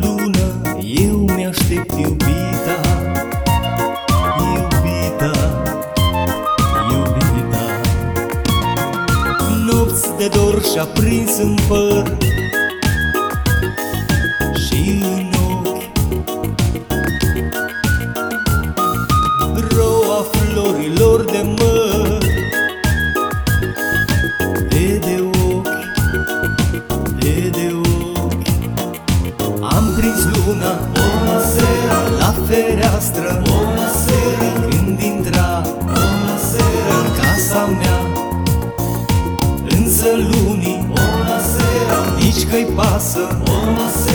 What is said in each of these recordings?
Lună eu mi-aștept iubita Iubita, iubita. Nopți de dor și-a prins în păr fereastră. O seară când intra o seară în casa mea. Însă lunii o seară nici că-i pasă. O seară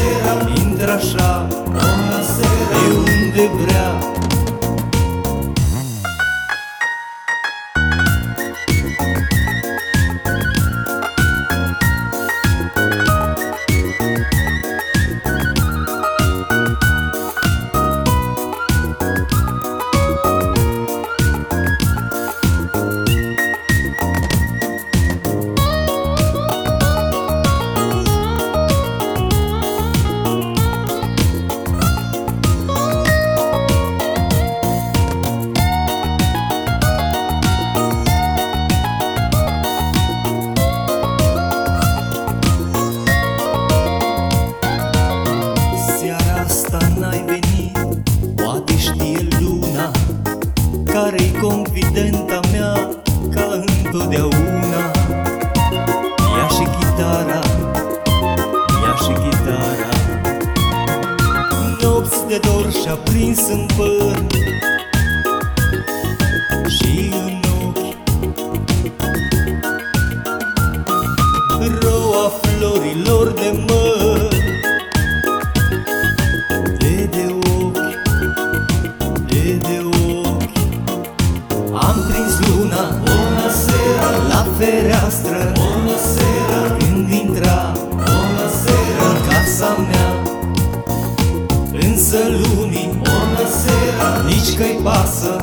chitara Ia și chitara. Nopți de dor și-a prins în păr nici că-i pasă